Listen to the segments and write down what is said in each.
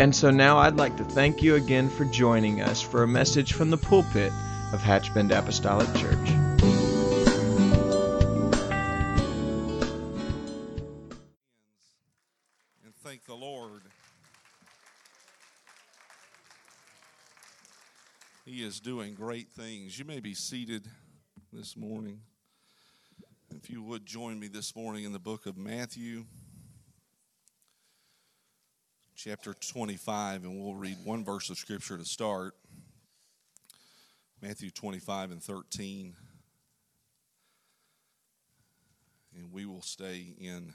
And so now I'd like to thank you again for joining us for a message from the pulpit of Hatchbend Apostolic Church. And thank the Lord. He is doing great things. You may be seated this morning. If you would join me this morning in the book of Matthew chapter 25, and we'll read one verse of Scripture to start Matthew 25 and 13. And we will stay in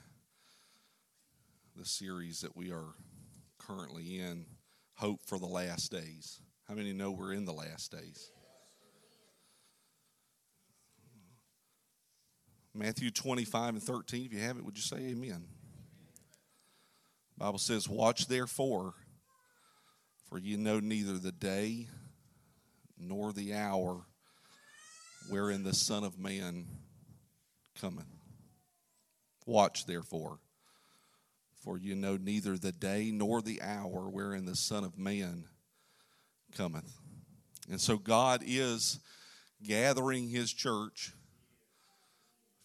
the series that we are currently in Hope for the Last Days. How many know we're in the last days? Matthew 25 and 13. If you have it, would you say amen? Bible says, Watch therefore, for you know neither the day nor the hour wherein the Son of Man cometh. Watch therefore, for you know neither the day nor the hour wherein the Son of Man cometh. And so God is gathering his church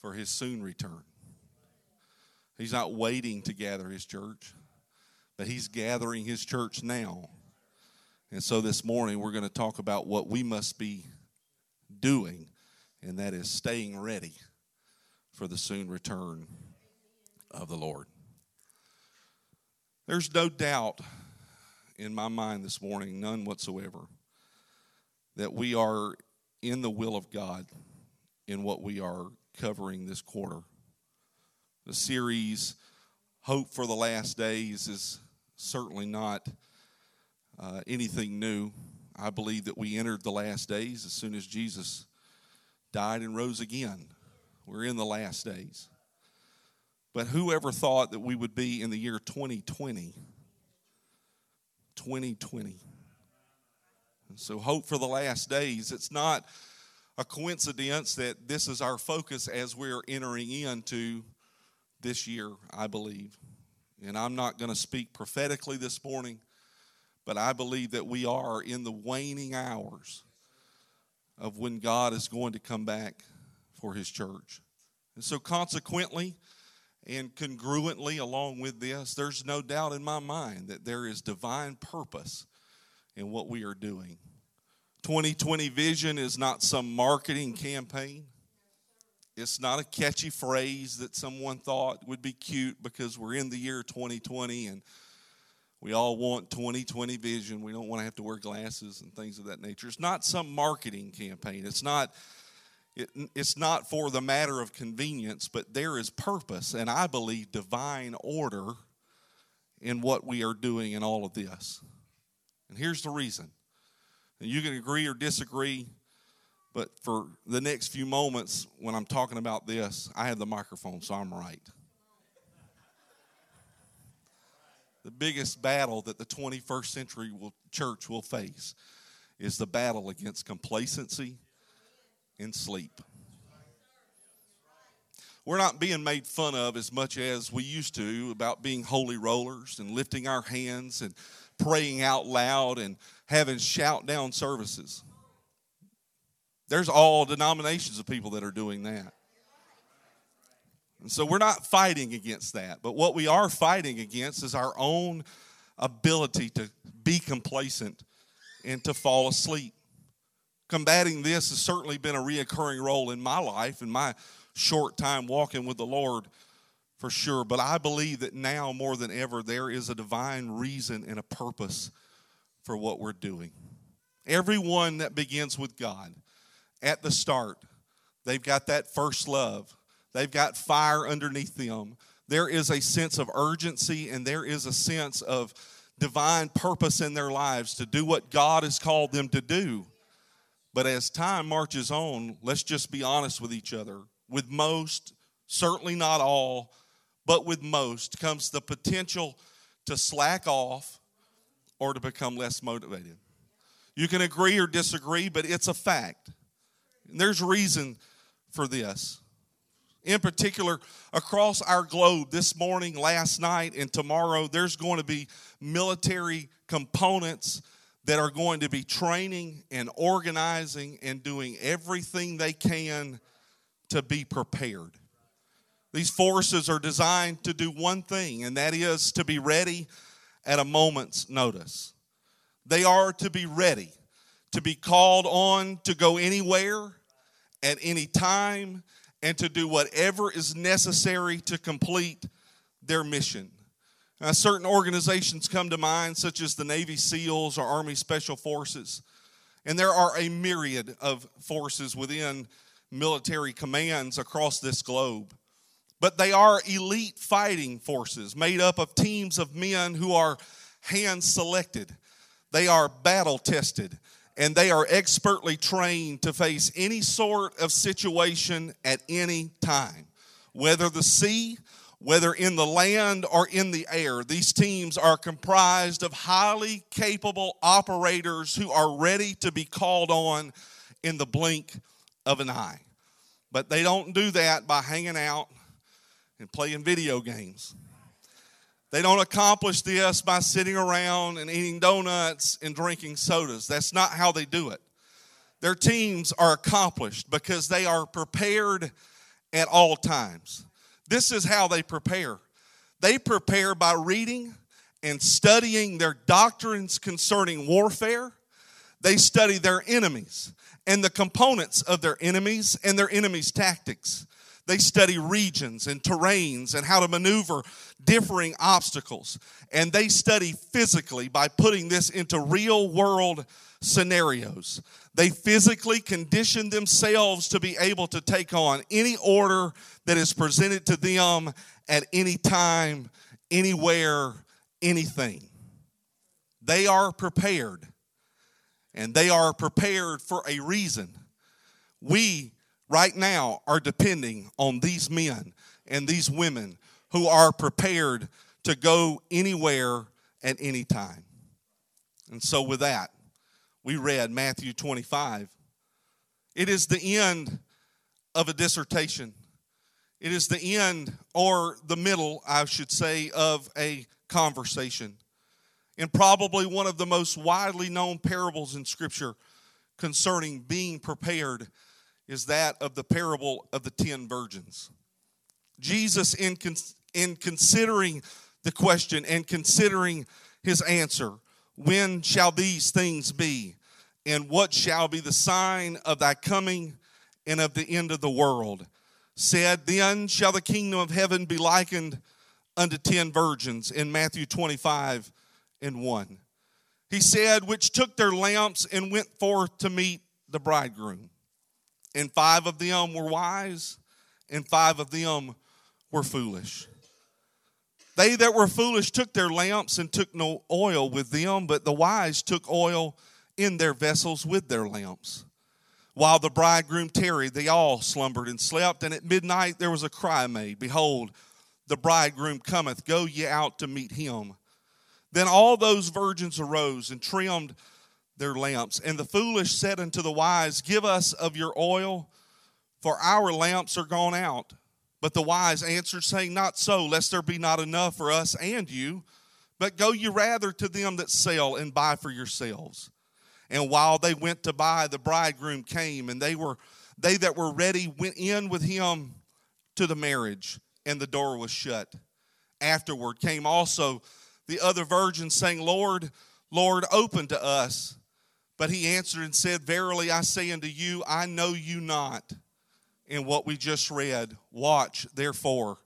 for his soon return. He's not waiting to gather his church but he's gathering his church now. And so this morning we're going to talk about what we must be doing, and that is staying ready for the soon return of the Lord. There's no doubt in my mind this morning, none whatsoever, that we are in the will of God in what we are covering this quarter. The series Hope for the Last Days is certainly not uh, anything new. I believe that we entered the last days as soon as Jesus died and rose again. We're in the last days. But whoever thought that we would be in the year 2020? 2020. And so, hope for the last days. It's not a coincidence that this is our focus as we're entering into this year, I believe. And I'm not going to speak prophetically this morning, but I believe that we are in the waning hours of when God is going to come back for his church. And so, consequently and congruently along with this, there's no doubt in my mind that there is divine purpose in what we are doing. 2020 vision is not some marketing campaign. It's not a catchy phrase that someone thought would be cute because we're in the year 2020 and we all want 2020 vision. We don't want to have to wear glasses and things of that nature. It's not some marketing campaign. It's not it, it's not for the matter of convenience, but there is purpose and I believe divine order in what we are doing in all of this. And here's the reason. And you can agree or disagree but for the next few moments, when I'm talking about this, I have the microphone, so I'm right. The biggest battle that the 21st century will, church will face is the battle against complacency and sleep. We're not being made fun of as much as we used to about being holy rollers and lifting our hands and praying out loud and having shout down services. There's all denominations of people that are doing that. And so we're not fighting against that. But what we are fighting against is our own ability to be complacent and to fall asleep. Combating this has certainly been a reoccurring role in my life in my short time walking with the Lord for sure. But I believe that now more than ever, there is a divine reason and a purpose for what we're doing. Everyone that begins with God at the start. They've got that first love, they've got fire underneath them. There is a sense of urgency and there is a sense of divine purpose in their lives to do what God has called them to do. But as time marches on, let's just be honest with each other. With most, certainly not all, but with most comes the potential to slack off or to become less motivated. You can agree or disagree, but it's a fact. And there's reason for this. In particular, across our globe this morning, last night, and tomorrow, there's going to be military components that are going to be training and organizing and doing everything they can to be prepared. These forces are designed to do one thing, and that is to be ready at a moment's notice. They are to be ready, to be called on to go anywhere, at any time, and to do whatever is necessary to complete their mission. Now, certain organizations come to mind, such as the Navy SEALs or Army Special Forces, and there are a myriad of forces within military commands across this globe but they are elite fighting forces made up of teams of men who are hand selected. They are battle tested and they are expertly trained to face any sort of situation at any time, whether the sea, whether in the land or in the air. These teams are comprised of highly capable operators who are ready to be called on in the blink of an eye. But they don't do that by hanging out and playing video games. They don't accomplish this by sitting around and eating donuts and drinking sodas. That's not how they do it. Their teams are accomplished because they are prepared at all times. This is how they prepare they prepare by reading and studying their doctrines concerning warfare, they study their enemies and the components of their enemies and their enemies' tactics. They study regions and terrains and how to maneuver differing obstacles. And they study physically by putting this into real world scenarios. They physically condition themselves to be able to take on any order that is presented to them at any time, anywhere, anything. They are prepared. And they are prepared for a reason. We right now are depending on these men and these women who are prepared to go anywhere at any time. And so, with that, we read Matthew 25. It is the end of a dissertation. It is the end, or the middle, I should say, of a conversation. And probably one of the most widely known parables in Scripture concerning being prepared is that of the parable of the ten virgins. Jesus, in, in considering the question and considering his answer, when shall these things be? And what shall be the sign of thy coming and of the end of the world? Said, Then shall the kingdom of heaven be likened unto ten virgins in Matthew 25 and 1. He said, Which took their lamps and went forth to meet the bridegroom and five of them were wise, and five of them were foolish. They that were foolish took their lamps and took no oil with them, but the wise took oil in their vessels with their lamps. While the bridegroom tarried, they all slumbered and slept, and at midnight there was a cry made Behold, the bridegroom cometh, go ye out to meet him. Then all those virgins arose and trimmed their lamps. And the foolish said unto the wise, Give us of your oil, for our lamps are gone out. But the wise answered, saying, Not so, lest there be not enough for us and you. But go ye rather to them that sell and buy for yourselves. And while they went to buy, the bridegroom came, and they were they that were ready went in with him to the marriage, and the door was shut. Afterward came also the other virgins, saying, Lord, Lord, open to us. But he answered and said, Verily I say unto you, I know you not. In what we just read, watch therefore,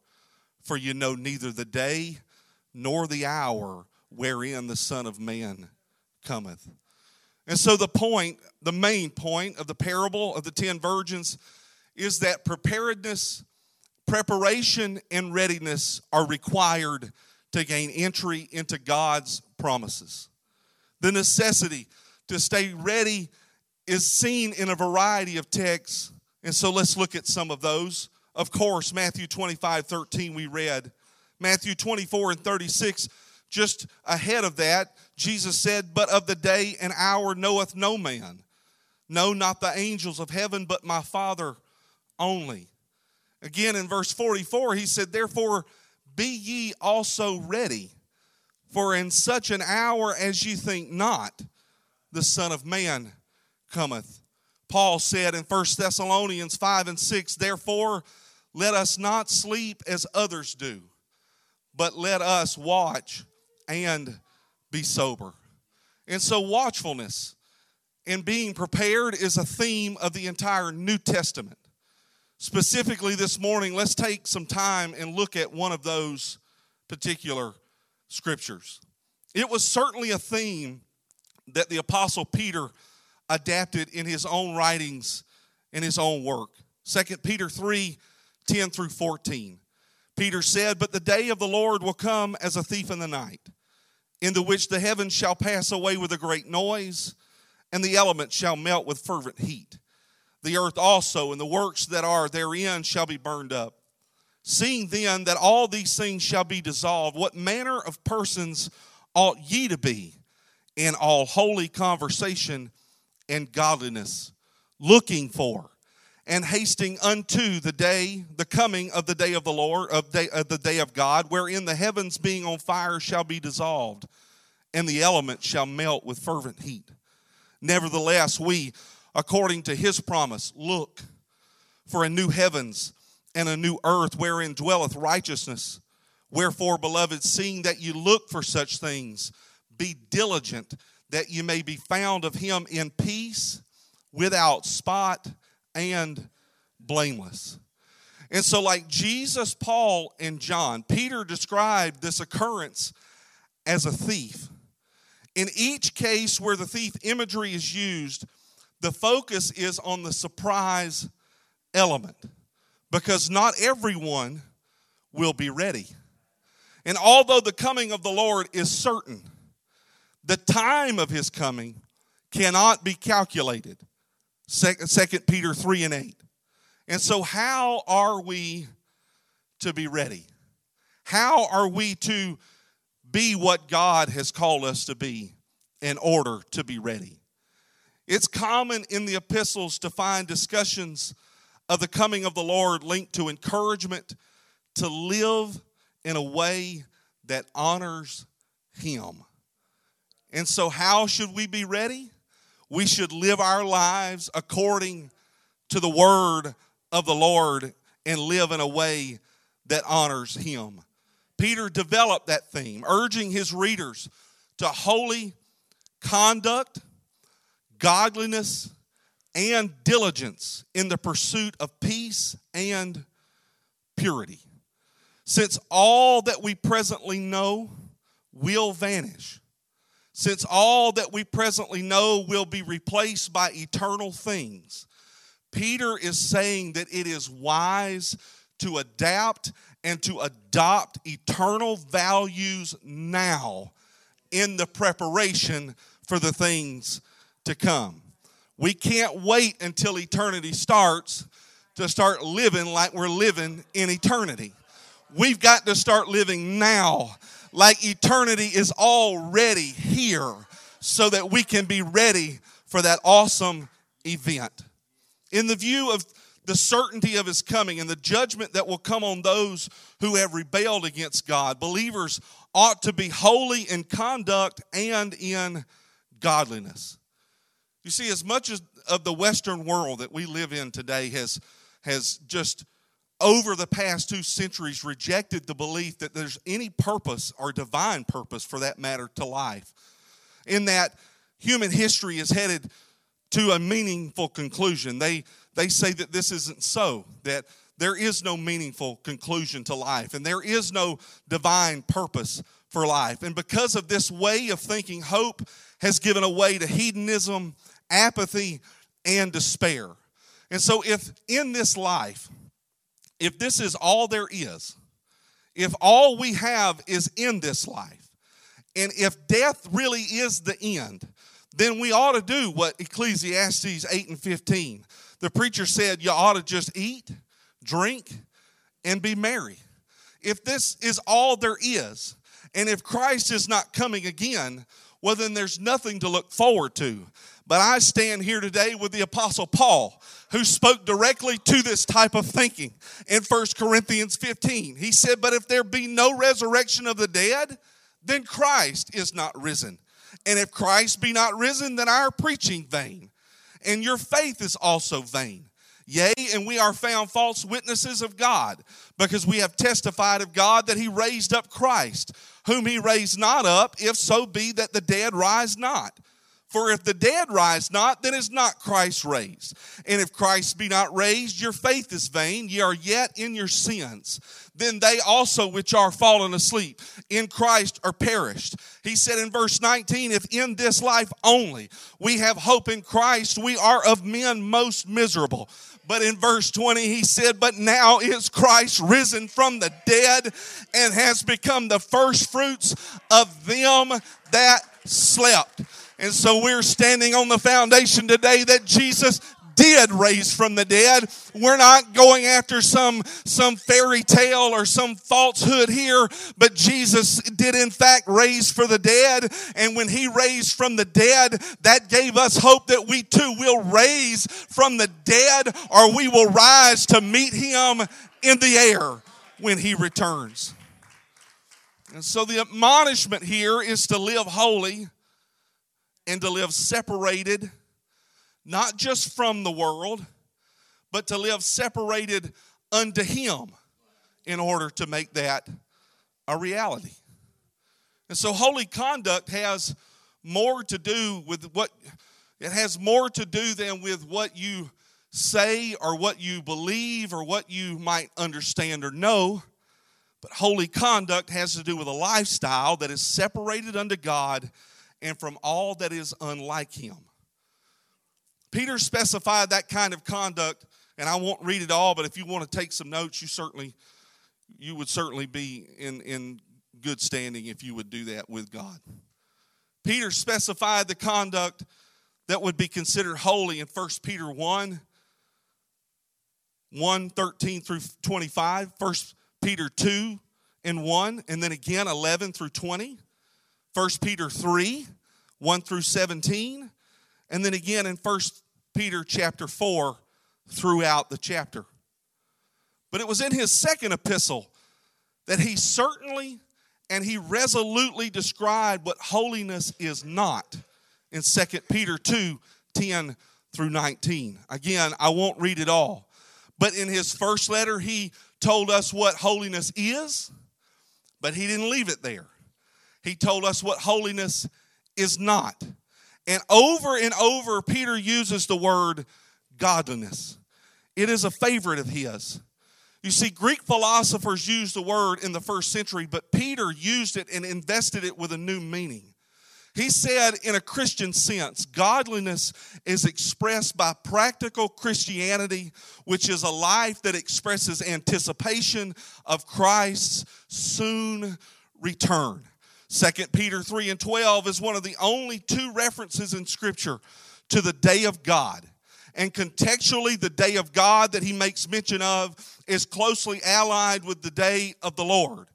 for you know neither the day nor the hour wherein the Son of Man cometh. And so, the point, the main point of the parable of the ten virgins is that preparedness, preparation, and readiness are required to gain entry into God's promises. The necessity to stay ready is seen in a variety of texts. And so let's look at some of those. Of course, Matthew 25, 13, we read. Matthew 24 and 36, just ahead of that, Jesus said, But of the day and hour knoweth no man. No, not the angels of heaven, but my Father only. Again, in verse 44, he said, Therefore, be ye also ready, for in such an hour as ye think not, the Son of Man cometh. Paul said in 1 Thessalonians 5 and 6, Therefore, let us not sleep as others do, but let us watch and be sober. And so, watchfulness and being prepared is a theme of the entire New Testament. Specifically, this morning, let's take some time and look at one of those particular scriptures. It was certainly a theme that the Apostle Peter adapted in his own writings, in his own work. 2 Peter 3 10 through 14. Peter said, But the day of the Lord will come as a thief in the night, in the which the heavens shall pass away with a great noise, and the elements shall melt with fervent heat. The earth also and the works that are therein shall be burned up. Seeing then that all these things shall be dissolved, what manner of persons ought ye to be in all holy conversation and godliness, looking for and hasting unto the day, the coming of the day of the Lord, of, day, of the day of God, wherein the heavens being on fire shall be dissolved, and the elements shall melt with fervent heat. Nevertheless, we, according to his promise, look for a new heavens and a new earth wherein dwelleth righteousness. Wherefore, beloved, seeing that you look for such things, be diligent that you may be found of him in peace, without spot, and blameless. And so, like Jesus, Paul, and John, Peter described this occurrence as a thief. In each case where the thief imagery is used, the focus is on the surprise element because not everyone will be ready. And although the coming of the Lord is certain, the time of his coming cannot be calculated. Second Peter 3 and 8. And so, how are we to be ready? How are we to be what God has called us to be in order to be ready? It's common in the epistles to find discussions of the coming of the Lord linked to encouragement to live in a way that honors Him. And so, how should we be ready? We should live our lives according to the word of the Lord and live in a way that honors Him. Peter developed that theme, urging his readers to holy conduct, godliness, and diligence in the pursuit of peace and purity. Since all that we presently know will vanish, since all that we presently know will be replaced by eternal things, Peter is saying that it is wise to adapt and to adopt eternal values now in the preparation for the things to come. We can't wait until eternity starts to start living like we're living in eternity. We've got to start living now like eternity is already here so that we can be ready for that awesome event. In the view of the certainty of his coming and the judgment that will come on those who have rebelled against God, believers ought to be holy in conduct and in godliness. You see, as much as of the Western world that we live in today has, has just over the past two centuries rejected the belief that there's any purpose or divine purpose for that matter to life. In that human history is headed to a meaningful conclusion. They, they say that this isn't so, that there is no meaningful conclusion to life, and there is no divine purpose for life. And because of this way of thinking, hope has given way to hedonism, apathy, and despair. And so, if in this life, if this is all there is, if all we have is in this life, And if death really is the end, then we ought to do what Ecclesiastes 8 and 15. The preacher said you ought to just eat, drink, and be merry. If this is all there is, and if Christ is not coming again, well, then there's nothing to look forward to. But I stand here today with the Apostle Paul, who spoke directly to this type of thinking in 1 Corinthians 15. He said, But if there be no resurrection of the dead, then Christ is not risen. And if Christ be not risen, then our preaching vain, and your faith is also vain. Yea, and we are found false witnesses of God, because we have testified of God that he raised up Christ, whom he raised not up, if so be that the dead rise not. For if the dead rise not, then is not Christ raised. And if Christ be not raised, your faith is vain, ye are yet in your sins. Then they also which are fallen asleep in Christ are perished. He said in verse 19, If in this life only we have hope in Christ, we are of men most miserable. But in verse 20, he said, But now is Christ risen from the dead and has become the first fruits of them that slept. And so we're standing on the foundation today that Jesus did raise from the dead. We're not going after some, some fairy tale or some falsehood here, but Jesus did in fact raise for the dead. And when he raised from the dead, that gave us hope that we too will raise from the dead or we will rise to meet him in the air when he returns. And so the admonishment here is to live holy and to live separated, not just from the world, but to live separated unto Him in order to make that a reality. And so, holy conduct has more to do with what it has more to do than with what you say or what you believe or what you might understand or know. But holy conduct has to do with a lifestyle that is separated unto God and from all that is unlike him. Peter specified that kind of conduct, and I won't read it all, but if you want to take some notes, you certainly you would certainly be in, in good standing if you would do that with God. Peter specified the conduct that would be considered holy in 1 Peter 1 1 13 through 25, 1 Peter 2 and 1, and then again 11 through 20. 1 Peter 3, 1 through 17, and then again in 1 Peter chapter 4 throughout the chapter. But it was in his second epistle that he certainly and he resolutely described what holiness is not in 2 Peter 2 10 through 19. Again, I won't read it all. But in his first letter, he told us what holiness is, but he didn't leave it there he told us what holiness is not. And over and over, Peter uses the word godliness. It is a favorite of his. You see, Greek philosophers used the word in the first century, but Peter used it and invested it with a new meaning. He said, in a Christian sense, godliness is expressed by practical Christianity, which is a life that expresses anticipation of Christ's soon return. 2 Peter 3 and 12 is one of the only two references in Scripture to the day of God. And contextually, the day of God that he makes mention of is closely allied with the day of the Lord.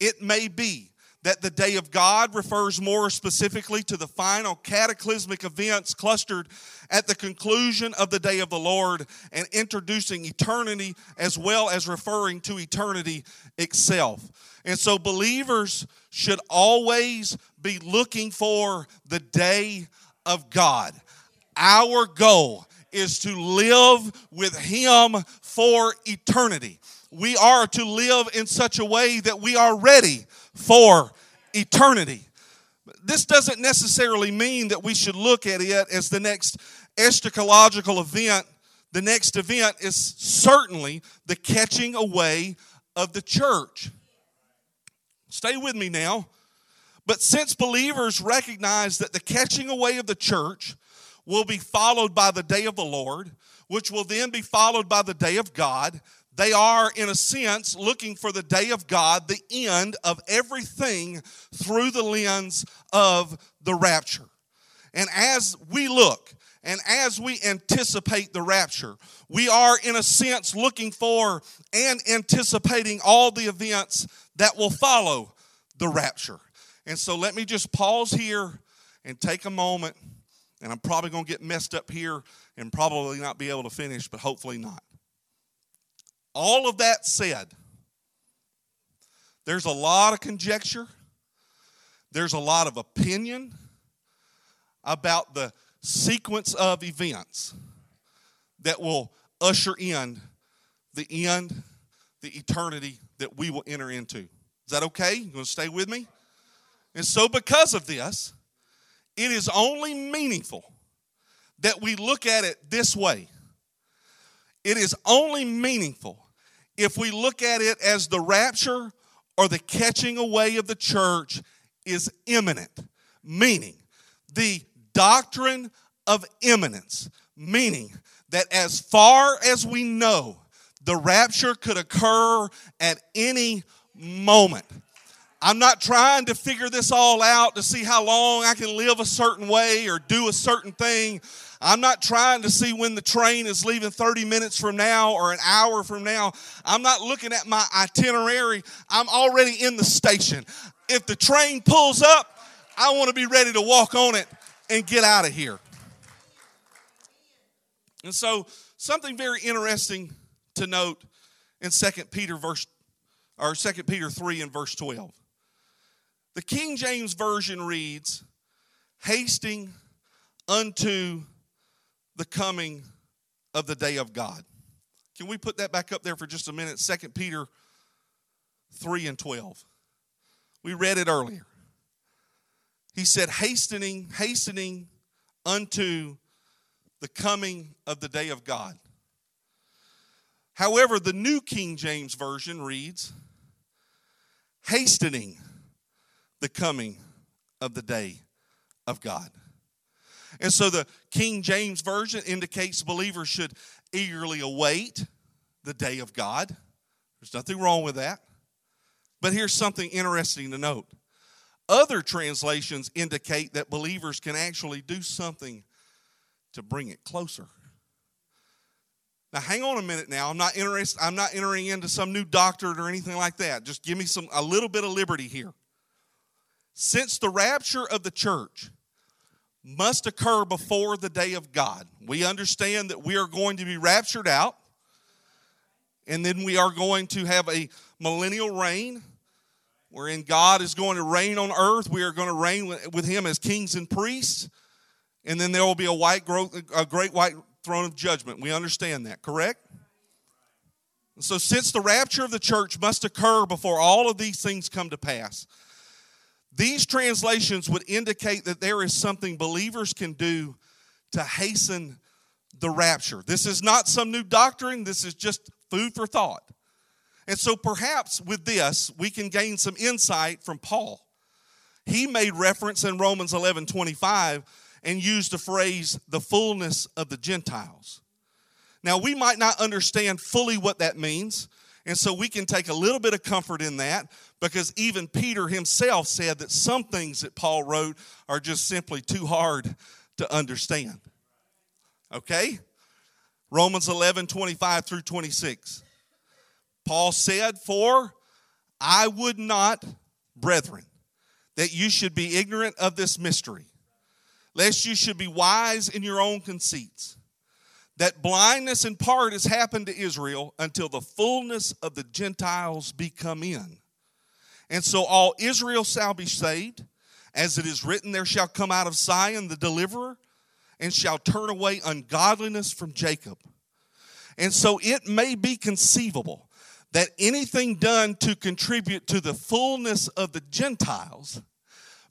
It may be that the day of God refers more specifically to the final cataclysmic events clustered at the conclusion of the day of the Lord and introducing eternity as well as referring to eternity itself. And so believers should always be looking for the day of God. Our goal is to live with Him for eternity. We are to live in such a way that we are ready for eternity. This doesn't necessarily mean that we should look at it as the next eschatological event. The next event is certainly the catching away of the church. Stay with me now. But since believers recognize that the catching away of the church will be followed by the day of the Lord, which will then be followed by the day of God, They are, in a sense, looking for the day of God, the end of everything through the lens of the rapture. And as we look and as we anticipate the rapture, we are, in a sense, looking for and anticipating all the events that will follow the rapture. And so let me just pause here and take a moment. And I'm probably going to get messed up here and probably not be able to finish, but hopefully not. All of that said, there's a lot of conjecture, there's a lot of opinion about the sequence of events that will usher in the end, the eternity that we will enter into. Is that okay? You going to stay with me? And so, because of this, it is only meaningful that we look at it this way. It is only meaningful if we look at it as the rapture or the catching away of the church is imminent, meaning the doctrine of imminence, meaning that as far as we know, the rapture could occur at any moment. I'm not trying to figure this all out to see how long I can live a certain way or do a certain thing. I'm not trying to see when the train is leaving 30 minutes from now or an hour from now. I'm not looking at my itinerary. I'm already in the station. If the train pulls up, I want to be ready to walk on it and get out of here. And so, something very interesting to note in 2 Peter verse or 2 Peter 3 and verse 12. The King James Version reads, hasting unto the coming of the day of God. Can we put that back up there for just a minute? 2 Peter 3 and 12. We read it earlier. He said, hastening, hastening unto the coming of the day of God. However, the New King James Version reads, hastening the coming of the day of God. And so the King James Version indicates believers should eagerly await the day of God. There's nothing wrong with that. But here's something interesting to note. Other translations indicate that believers can actually do something to bring it closer. Now hang on a minute now. I'm not interested I'm not entering into some new doctrine or anything like that. Just give me some a little bit of liberty here. Since the rapture of the church must occur before the day of God, we understand that we are going to be raptured out, and then we are going to have a millennial reign wherein God is going to reign on earth. We are going to reign with Him as kings and priests, and then there will be a white, growth, a great white throne of judgment. We understand that, correct? So, since the rapture of the church must occur before all of these things come to pass, these translations would indicate that there is something believers can do to hasten the rapture. This is not some new doctrine, this is just food for thought. And so perhaps with this, we can gain some insight from Paul. He made reference in Romans 11 25 and used the phrase, the fullness of the Gentiles. Now, we might not understand fully what that means, and so we can take a little bit of comfort in that because even Peter himself said that some things that Paul wrote are just simply too hard to understand. Okay? Romans 11 25 through 26. Paul said, For I would not, brethren, that you should be ignorant of this mystery, lest you should be wise in your own conceits. That blindness in part has happened to Israel until the fullness of the Gentiles be come in. And so all Israel shall be saved. As it is written, there shall come out of Zion the deliverer, and shall turn away ungodliness from Jacob. And so it may be conceivable that anything done to contribute to the fullness of the Gentiles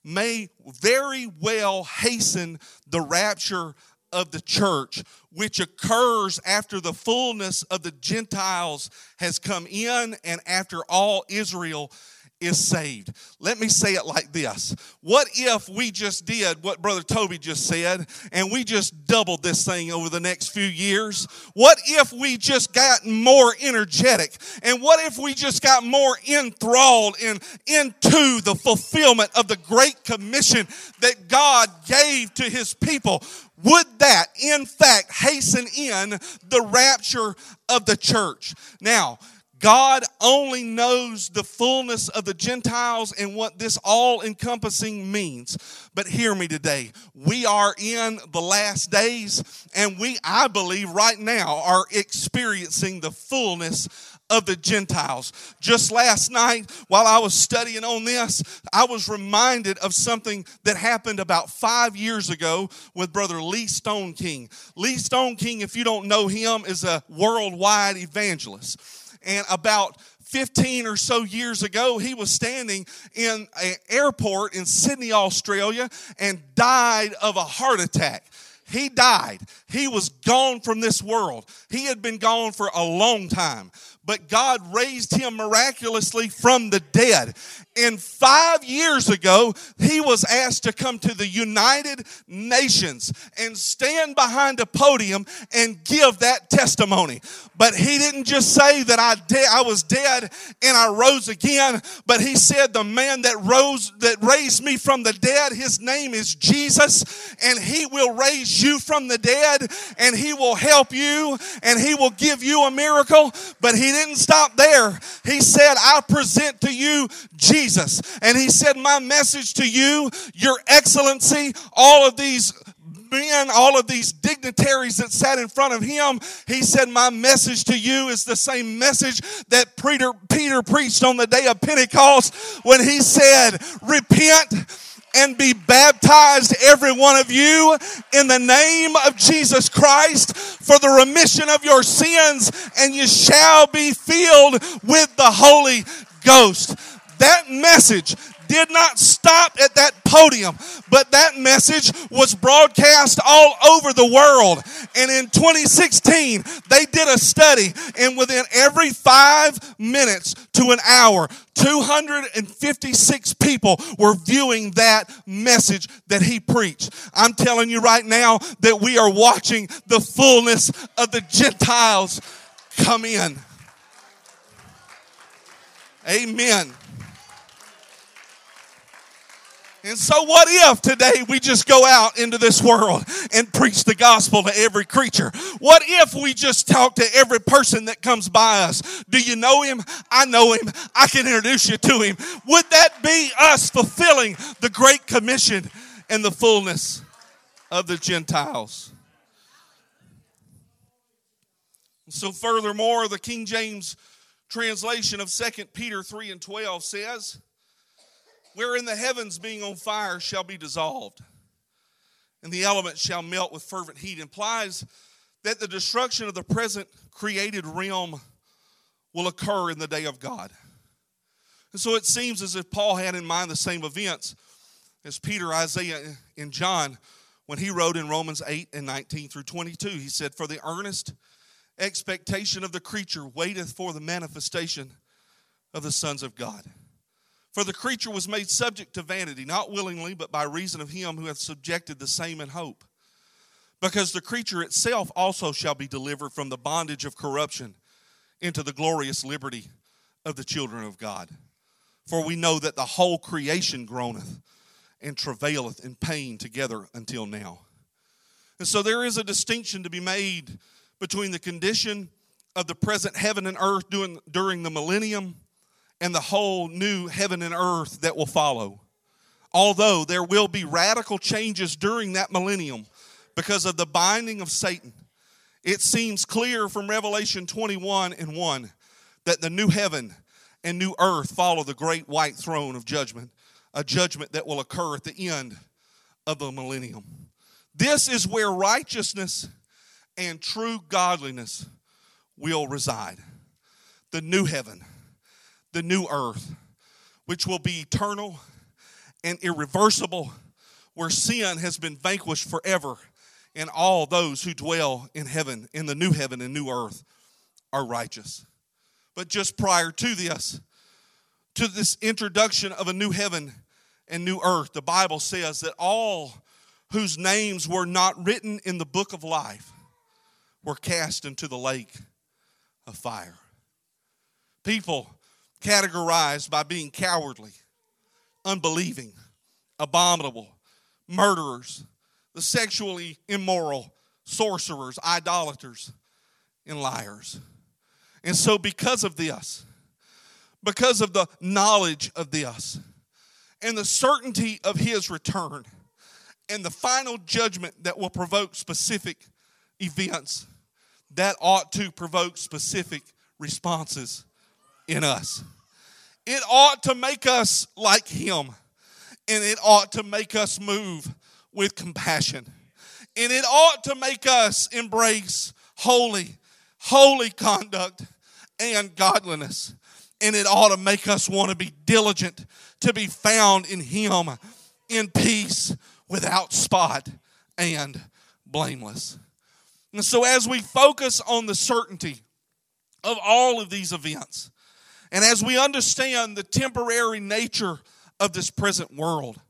may very well hasten the rapture of the church, which occurs after the fullness of the Gentiles has come in and after all Israel is saved. Let me say it like this What if we just did what Brother Toby just said and we just doubled this thing over the next few years? What if we just got more energetic? And what if we just got more enthralled in, into the fulfillment of the Great Commission that God gave to His people? Would that, in fact, hasten in the rapture of the church? Now, God only knows the fullness of the Gentiles and what this all encompassing means. But hear me today. We are in the last days, and we, I believe, right now are experiencing the fullness of the Gentiles. Just last night, while I was studying on this, I was reminded of something that happened about five years ago with Brother Lee Stoneking. Lee Stoneking, if you don't know him, is a worldwide evangelist and about 15 or so years ago, he was standing in an airport in Sydney, Australia, and died of a heart attack. He died. He was gone from this world. He had been gone for a long time. But God raised him miraculously from the dead. And five years ago, he was asked to come to the United Nations and stand behind a podium and give that testimony. But he didn't just say that I, de- I was dead and I rose again, but he said, The man that rose, that raised me from the dead, his name is Jesus, and he will raise you from the dead, and he will help you, and he will give you a miracle. But he didn't stop there. He said, I present to you Jesus. Jesus. And he said, My message to you, Your Excellency, all of these men, all of these dignitaries that sat in front of him, he said, My message to you is the same message that Peter, Peter preached on the day of Pentecost when he said, Repent and be baptized, every one of you, in the name of Jesus Christ for the remission of your sins, and you shall be filled with the Holy Ghost. That message did not stop at that podium, but that message was broadcast all over the world. And in 2016, they did a study, and within every five minutes to an hour, 256 people were viewing that message that he preached. I'm telling you right now that we are watching the fullness of the Gentiles come in. Amen. And so, what if today we just go out into this world and preach the gospel to every creature? What if we just talk to every person that comes by us? Do you know him? I know him. I can introduce you to him. Would that be us fulfilling the Great Commission and the fullness of the Gentiles? So, furthermore, the King James translation of 2 Peter 3 and 12 says, wherein the heavens being on fire shall be dissolved, and the elements shall melt with fervent heat, implies that the destruction of the present created realm will occur in the day of God. And so it seems as if Paul had in mind the same events as Peter, Isaiah, and John when he wrote in Romans 8 and 19 through 22. He said, For the earnest expectation of the creature waiteth for the manifestation of the sons of God. For the creature was made subject to vanity, not willingly, but by reason of him who hath subjected the same in hope. Because the creature itself also shall be delivered from the bondage of corruption into the glorious liberty of the children of God. For we know that the whole creation groaneth and travaileth in pain together until now. And so there is a distinction to be made between the condition of the present heaven and earth during, during the millennium and the whole new heaven and earth that will follow. Although there will be radical changes during that millennium because of the binding of Satan, it seems clear from Revelation 21 and 1 that the new heaven and new earth follow the great white throne of judgment, a judgment that will occur at the end of the millennium. This is where righteousness and true godliness will reside. The new heaven the new earth, which will be eternal and irreversible, where sin has been vanquished forever, and all those who dwell in heaven, in the new heaven and new earth, are righteous. But just prior to this, to this introduction of a new heaven and new earth, the Bible says that all whose names were not written in the book of life were cast into the lake of fire. People categorized by being cowardly, unbelieving, abominable, murderers, the sexually immoral, sorcerers, idolaters, and liars. And so, because of this, because of the knowledge of this, and the certainty of his return, and the final judgment that will provoke specific events, that ought to provoke specific responses in us. It ought to make us like him, and it ought to make us move with compassion. And it ought to make us embrace holy, holy conduct and godliness. And it ought to make us want to be diligent to be found in Him in peace, without spot, and blameless. And so, as we focus on the certainty of all of these events, and as we understand the temporary nature of this present world,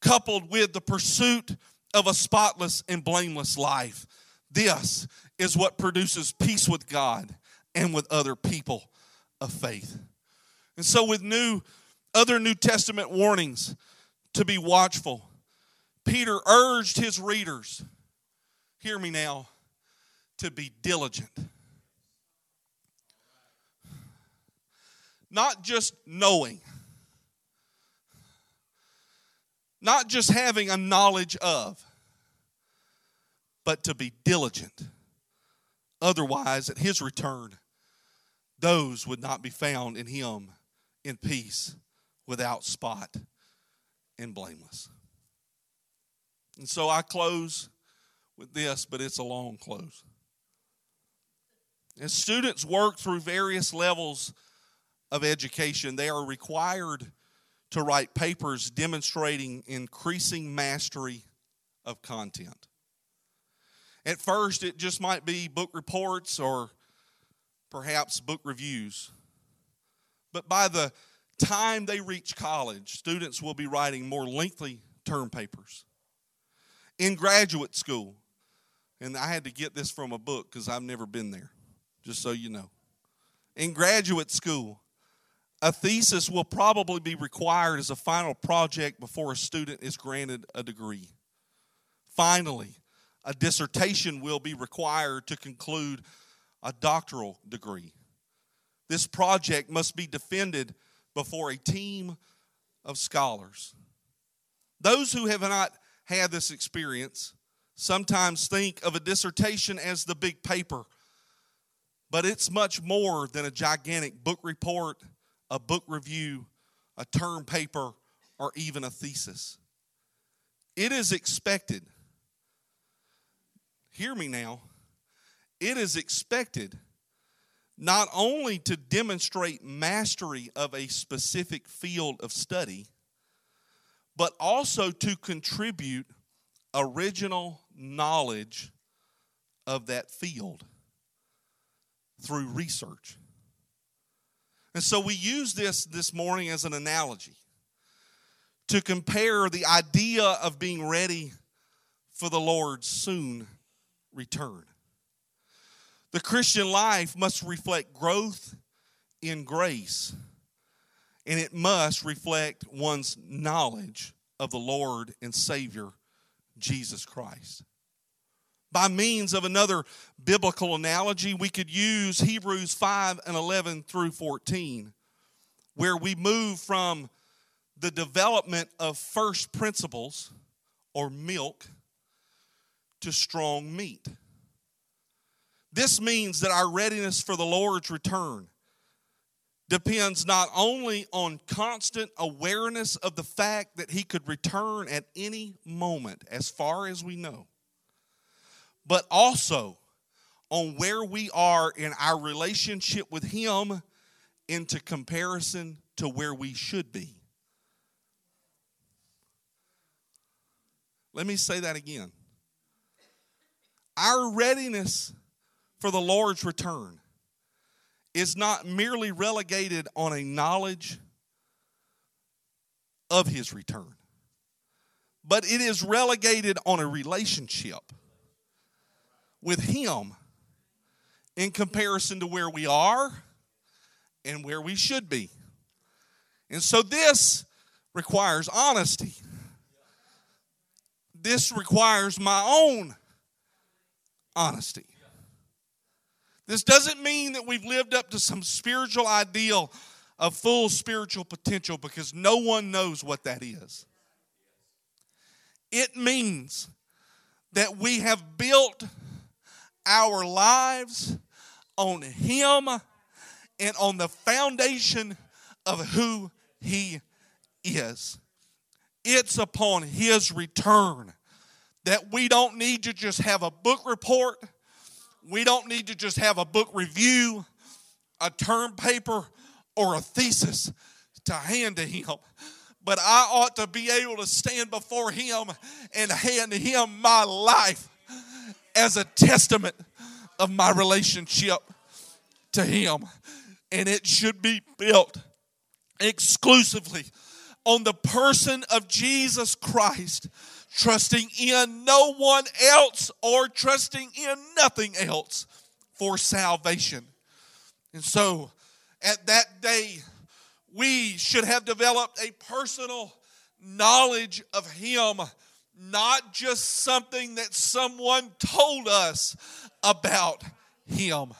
coupled with the pursuit of a spotless and blameless life. This is what produces peace with God and with other people of faith. And so with new other New Testament warnings to be watchful, Peter urged his readers, hear me now, to be diligent. Not just knowing not just having a knowledge of, but to be diligent. Otherwise, at his return, those would not be found in him in peace, without spot, and blameless. And so I close with this, but it's a long close. As students work through various levels of education, they are required to write papers demonstrating increasing mastery of content. At first, it just might be book reports or perhaps book reviews. But by the time they reach college, students will be writing more lengthy term papers. In graduate school, and I had to get this from a book because I've never been there, just so you know. In graduate school, a thesis will probably be required as a final project before a student is granted a degree. Finally, a dissertation will be required to conclude a doctoral degree. This project must be defended before a team of scholars. Those who have not had this experience sometimes think of a dissertation as the big paper, but it's much more than a gigantic book report a book review, a term paper, or even a thesis. It is expected, hear me now, it is expected not only to demonstrate mastery of a specific field of study, but also to contribute original knowledge of that field through research. And so we use this this morning as an analogy to compare the idea of being ready for the Lord's soon return. The Christian life must reflect growth in grace, and it must reflect one's knowledge of the Lord and Savior, Jesus Christ. By means of another biblical analogy, we could use Hebrews 5 and 11 through 14, where we move from the development of first principles or milk to strong meat. This means that our readiness for the Lord's return depends not only on constant awareness of the fact that He could return at any moment, as far as we know, but also on where we are in our relationship with Him into comparison to where we should be. Let me say that again. Our readiness for the Lord's return is not merely relegated on a knowledge of his return. But it is relegated on a relationship with him in comparison to where we are and where we should be. And so this requires honesty. This requires my own honesty. This doesn't mean that we've lived up to some spiritual ideal of full spiritual potential because no one knows what that is. It means that we have built our lives on Him and on the foundation of who He is. It's upon His return that we don't need to just have a book report, we don't need to just have a book review, a term paper, or a thesis to hand to Him. But I ought to be able to stand before Him and hand Him my life as a testament of my relationship to Him. And it should be built exclusively on the person of Jesus Christ, trusting in no one else or trusting in nothing else for salvation. And so at that day, we should have developed a personal knowledge of Him, not just something that someone told us about Him.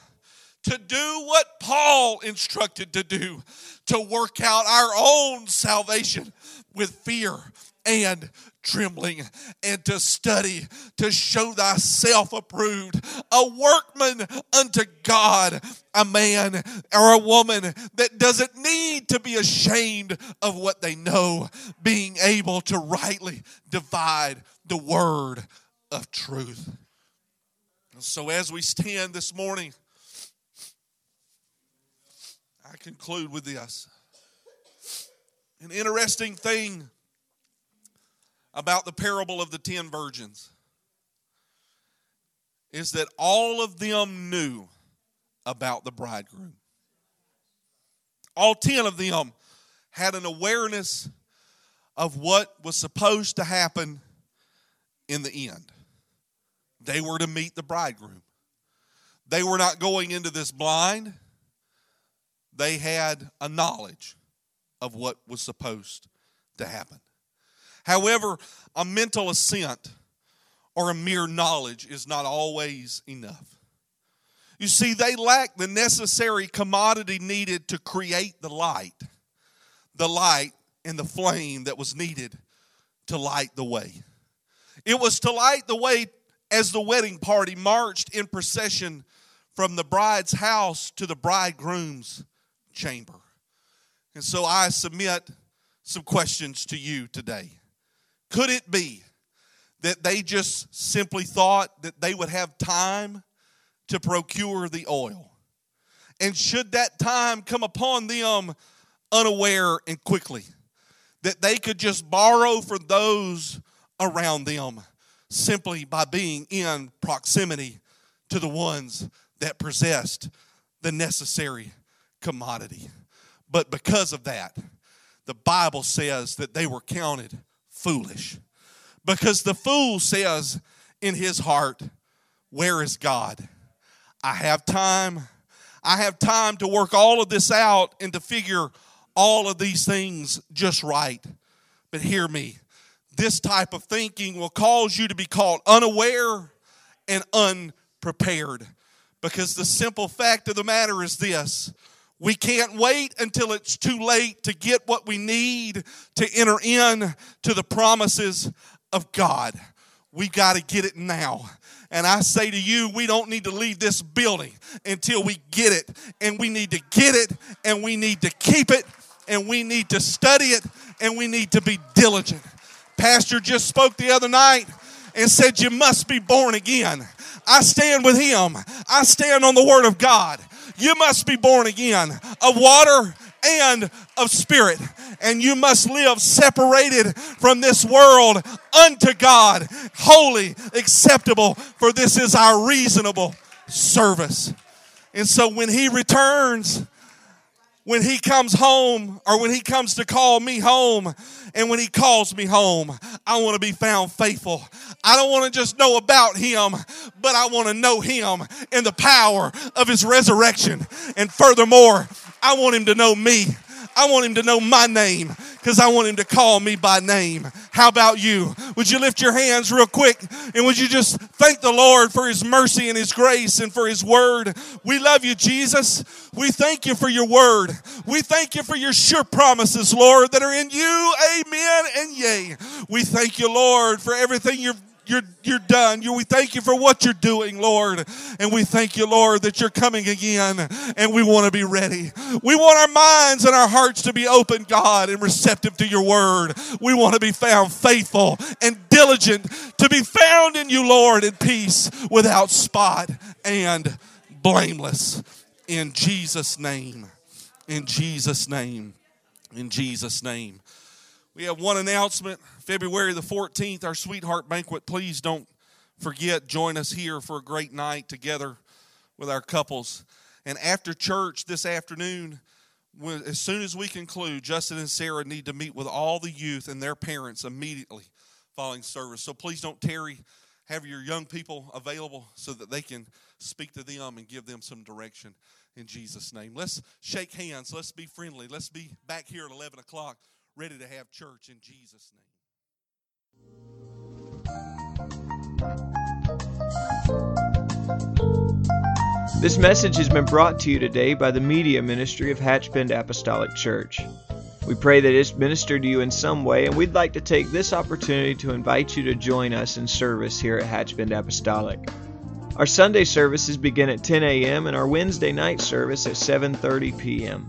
To do what Paul instructed to do, to work out our own salvation with fear and trembling and to study to show thyself approved, a workman unto God, a man or a woman that doesn't need to be ashamed of what they know, being able to rightly divide the word of truth. So, as we stand this morning, I conclude with this. An interesting thing about the parable of the ten virgins is that all of them knew about the bridegroom. All ten of them had an awareness of what was supposed to happen in the end. They were to meet the bridegroom. They were not going into this blind, they had a knowledge of what was supposed to happen. However, a mental assent or a mere knowledge is not always enough. You see, they lacked the necessary commodity needed to create the light, the light and the flame that was needed to light the way. It was to light the way as the wedding party marched in procession from the bride's house to the bridegroom's chamber. And so I submit some questions to you today. Could it be that they just simply thought that they would have time to procure the oil? And should that time come upon them unaware and quickly, that they could just borrow from those around them simply by being in proximity to the ones that possessed the necessary commodity. But because of that, the Bible says that they were counted foolish. Because the fool says in his heart, Where is God? I have time. I have time to work all of this out and to figure all of these things just right. But hear me this type of thinking will cause you to be caught unaware and unprepared. Because the simple fact of the matter is this we can't wait until it's too late to get what we need to enter in to the promises of God. We got to get it now. And I say to you, we don't need to leave this building until we get it. And we need to get it, and we need to keep it, and we need to study it, and we need to be diligent. Pastor just spoke the other night and said, You must be born again. I stand with him, I stand on the Word of God. You must be born again of water and of spirit. And you must live separated from this world unto God, holy, acceptable, for this is our reasonable service. And so when He returns, when he comes home or when he comes to call me home and when he calls me home, I want to be found faithful. I don't want to just know about him, but I want to know him in the power of his resurrection. And furthermore, I want him to know me. I want him to know my name because I want him to call me by name. How about you? Would you lift your hands real quick and would you just thank the Lord for his mercy and his grace and for his word? We love you, Jesus. We thank you for your word. We thank you for your sure promises, Lord, that are in you. Amen and yea. We thank you, Lord, for everything you've you're, you're done. You, we thank you for what you're doing, Lord. And we thank you, Lord, that you're coming again and we want to be ready. We want our minds and our hearts to be open, God, and receptive to your word. We want to be found faithful and diligent to be found in you, Lord, in peace without spot and blameless. In Jesus' name. In Jesus' name. In Jesus' name. We have one announcement February the 14th, our sweetheart banquet. Please don't forget, join us here for a great night together with our couples. And after church this afternoon, as soon as we conclude, Justin and Sarah need to meet with all the youth and their parents immediately following service. So please don't tarry. Have your young people available so that they can speak to them and give them some direction in Jesus' name. Let's shake hands. Let's be friendly. Let's be back here at 11 o'clock ready to have church in Jesus' name. This message has been brought to you today by the media ministry of Hatchbend Apostolic Church. We pray that it's ministered to you in some way, and we'd like to take this opportunity to invite you to join us in service here at Hatchbend Apostolic. Our Sunday services begin at 10 a.m. and our Wednesday night service at 7:30 p.m.